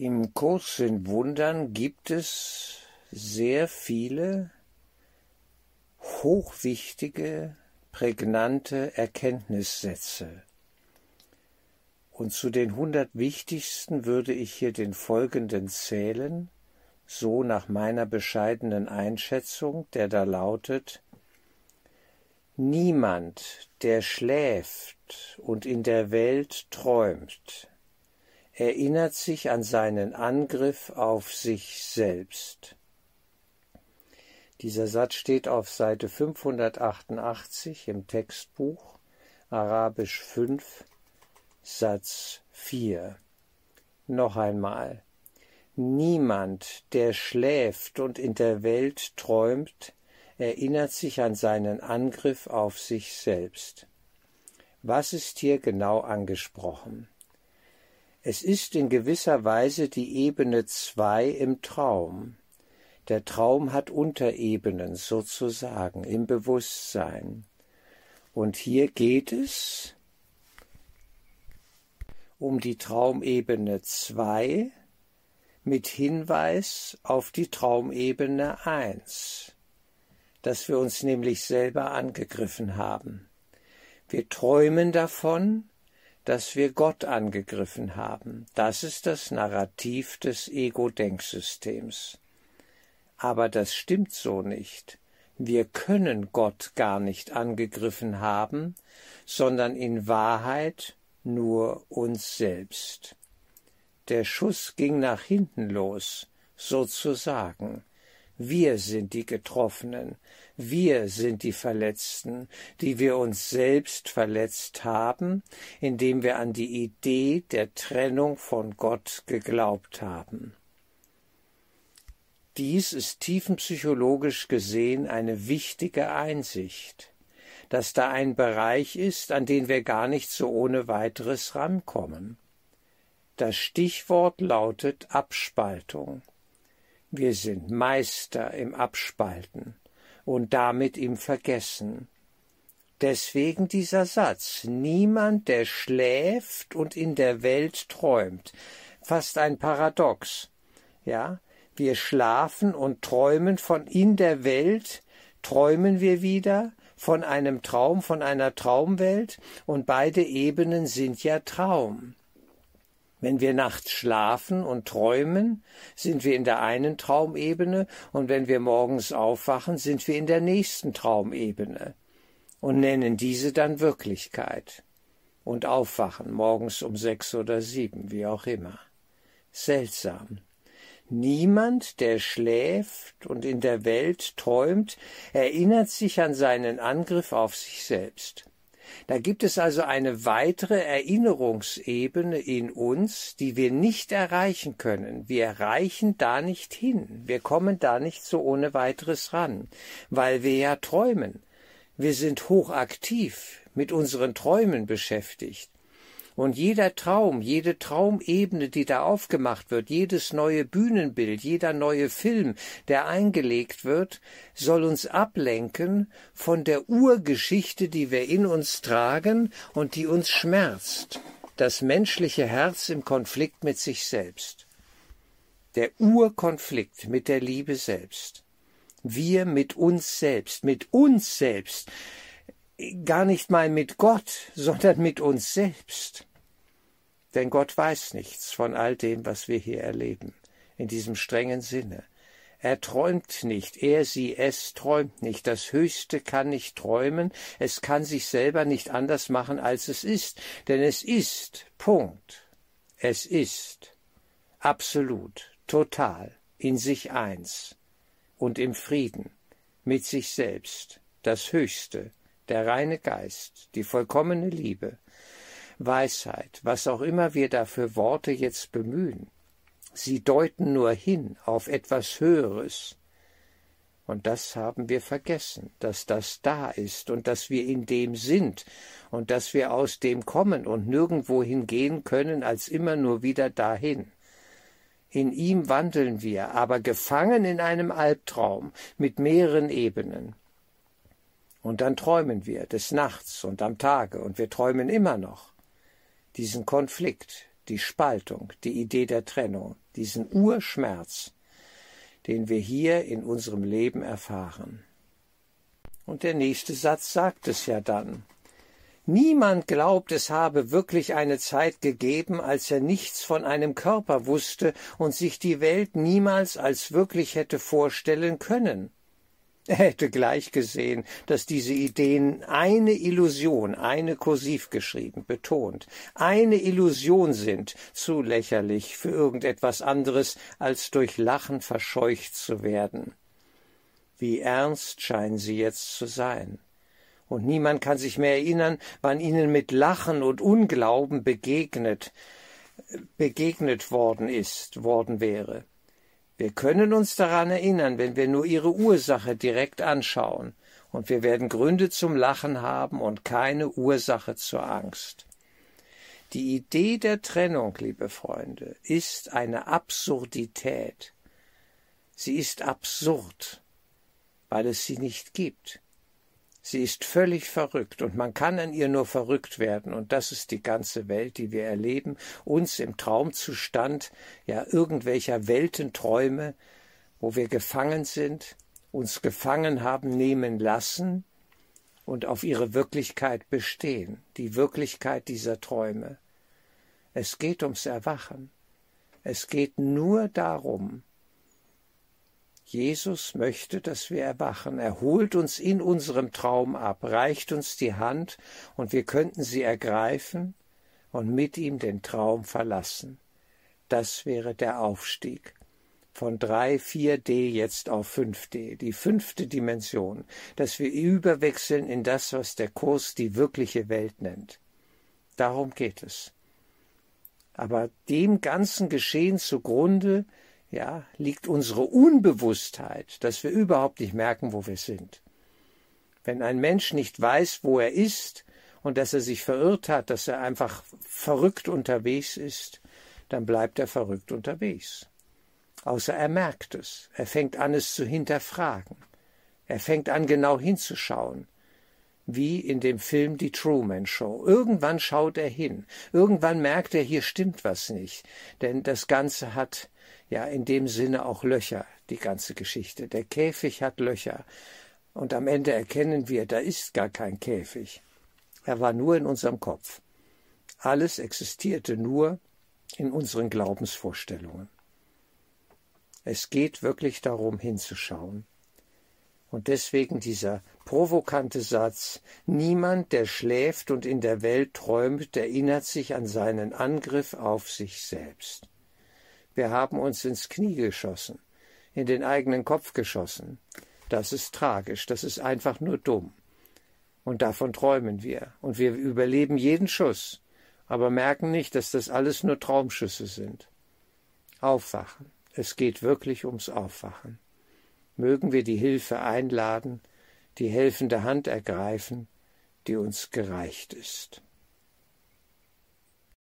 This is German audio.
Im Kurs in Wundern gibt es sehr viele hochwichtige, prägnante Erkenntnissätze. Und zu den hundert wichtigsten würde ich hier den folgenden zählen, so nach meiner bescheidenen Einschätzung, der da lautet Niemand, der schläft und in der Welt träumt, erinnert sich an seinen Angriff auf sich selbst. Dieser Satz steht auf Seite 588 im Textbuch, Arabisch 5, Satz 4. Noch einmal. Niemand, der schläft und in der Welt träumt, erinnert sich an seinen Angriff auf sich selbst. Was ist hier genau angesprochen? Es ist in gewisser Weise die Ebene zwei im Traum. Der Traum hat Unterebenen sozusagen im Bewusstsein. Und hier geht es um die Traumebene zwei mit Hinweis auf die Traumebene eins dass wir uns nämlich selber angegriffen haben. Wir träumen davon, dass wir Gott angegriffen haben. Das ist das Narrativ des Ego-Denksystems. Aber das stimmt so nicht. Wir können Gott gar nicht angegriffen haben, sondern in Wahrheit nur uns selbst. Der Schuss ging nach hinten los, sozusagen. Wir sind die Getroffenen, wir sind die Verletzten, die wir uns selbst verletzt haben, indem wir an die Idee der Trennung von Gott geglaubt haben. Dies ist tiefenpsychologisch gesehen eine wichtige Einsicht, dass da ein Bereich ist, an den wir gar nicht so ohne weiteres rankommen. Das Stichwort lautet Abspaltung. Wir sind Meister im Abspalten und damit im Vergessen. Deswegen dieser Satz Niemand, der schläft und in der Welt träumt. Fast ein Paradox. Ja, wir schlafen und träumen von in der Welt, träumen wir wieder von einem Traum, von einer Traumwelt, und beide Ebenen sind ja Traum. Wenn wir nachts schlafen und träumen, sind wir in der einen Traumebene, und wenn wir morgens aufwachen, sind wir in der nächsten Traumebene und nennen diese dann Wirklichkeit und aufwachen morgens um sechs oder sieben, wie auch immer. Seltsam. Niemand, der schläft und in der Welt träumt, erinnert sich an seinen Angriff auf sich selbst. Da gibt es also eine weitere Erinnerungsebene in uns, die wir nicht erreichen können. Wir erreichen da nicht hin. Wir kommen da nicht so ohne weiteres ran, weil wir ja träumen. Wir sind hochaktiv mit unseren Träumen beschäftigt. Und jeder Traum, jede Traumebene, die da aufgemacht wird, jedes neue Bühnenbild, jeder neue Film, der eingelegt wird, soll uns ablenken von der Urgeschichte, die wir in uns tragen und die uns schmerzt. Das menschliche Herz im Konflikt mit sich selbst. Der Urkonflikt mit der Liebe selbst. Wir mit uns selbst, mit uns selbst gar nicht mal mit Gott, sondern mit uns selbst. Denn Gott weiß nichts von all dem, was wir hier erleben, in diesem strengen Sinne. Er träumt nicht, er, sie, es träumt nicht. Das Höchste kann nicht träumen, es kann sich selber nicht anders machen, als es ist, denn es ist, Punkt. Es ist, absolut, total, in sich eins und im Frieden, mit sich selbst, das Höchste, der reine Geist, die vollkommene Liebe, Weisheit, was auch immer wir da für Worte jetzt bemühen, sie deuten nur hin auf etwas Höheres. Und das haben wir vergessen, dass das da ist und dass wir in dem sind und dass wir aus dem kommen und nirgendwohin gehen können als immer nur wieder dahin. In ihm wandeln wir, aber gefangen in einem Albtraum mit mehreren Ebenen. Und dann träumen wir des Nachts und am Tage, und wir träumen immer noch diesen Konflikt, die Spaltung, die Idee der Trennung, diesen Urschmerz, den wir hier in unserem Leben erfahren. Und der nächste Satz sagt es ja dann. Niemand glaubt, es habe wirklich eine Zeit gegeben, als er nichts von einem Körper wusste und sich die Welt niemals als wirklich hätte vorstellen können. Er hätte gleich gesehen, dass diese Ideen eine Illusion, eine kursiv geschrieben, betont, eine Illusion sind, zu lächerlich für irgendetwas anderes, als durch Lachen verscheucht zu werden. Wie ernst scheinen sie jetzt zu sein. Und niemand kann sich mehr erinnern, wann ihnen mit Lachen und Unglauben begegnet, begegnet worden ist, worden wäre. Wir können uns daran erinnern, wenn wir nur ihre Ursache direkt anschauen, und wir werden Gründe zum Lachen haben und keine Ursache zur Angst. Die Idee der Trennung, liebe Freunde, ist eine Absurdität. Sie ist absurd, weil es sie nicht gibt. Sie ist völlig verrückt und man kann an ihr nur verrückt werden und das ist die ganze Welt, die wir erleben, uns im Traumzustand ja irgendwelcher Weltenträume, wo wir gefangen sind, uns gefangen haben nehmen lassen und auf ihre Wirklichkeit bestehen, die Wirklichkeit dieser Träume. Es geht ums Erwachen. Es geht nur darum, Jesus möchte, dass wir erwachen. Er holt uns in unserem Traum ab, reicht uns die Hand, und wir könnten sie ergreifen und mit ihm den Traum verlassen. Das wäre der Aufstieg. Von 3, 4D jetzt auf 5D, die fünfte Dimension, dass wir überwechseln in das, was der Kurs die wirkliche Welt nennt. Darum geht es. Aber dem ganzen Geschehen zugrunde ja, liegt unsere Unbewusstheit, dass wir überhaupt nicht merken, wo wir sind. Wenn ein Mensch nicht weiß, wo er ist und dass er sich verirrt hat, dass er einfach verrückt unterwegs ist, dann bleibt er verrückt unterwegs. Außer er merkt es. Er fängt an, es zu hinterfragen. Er fängt an, genau hinzuschauen. Wie in dem Film Die Truman Show. Irgendwann schaut er hin. Irgendwann merkt er, hier stimmt was nicht. Denn das Ganze hat ja in dem Sinne auch Löcher, die ganze Geschichte. Der Käfig hat Löcher. Und am Ende erkennen wir, da ist gar kein Käfig. Er war nur in unserem Kopf. Alles existierte nur in unseren Glaubensvorstellungen. Es geht wirklich darum, hinzuschauen. Und deswegen dieser provokante Satz Niemand, der schläft und in der Welt träumt, erinnert sich an seinen Angriff auf sich selbst. Wir haben uns ins Knie geschossen, in den eigenen Kopf geschossen. Das ist tragisch, das ist einfach nur dumm. Und davon träumen wir. Und wir überleben jeden Schuss, aber merken nicht, dass das alles nur Traumschüsse sind. Aufwachen. Es geht wirklich ums Aufwachen. Mögen wir die Hilfe einladen, die helfende Hand ergreifen, die uns gereicht ist.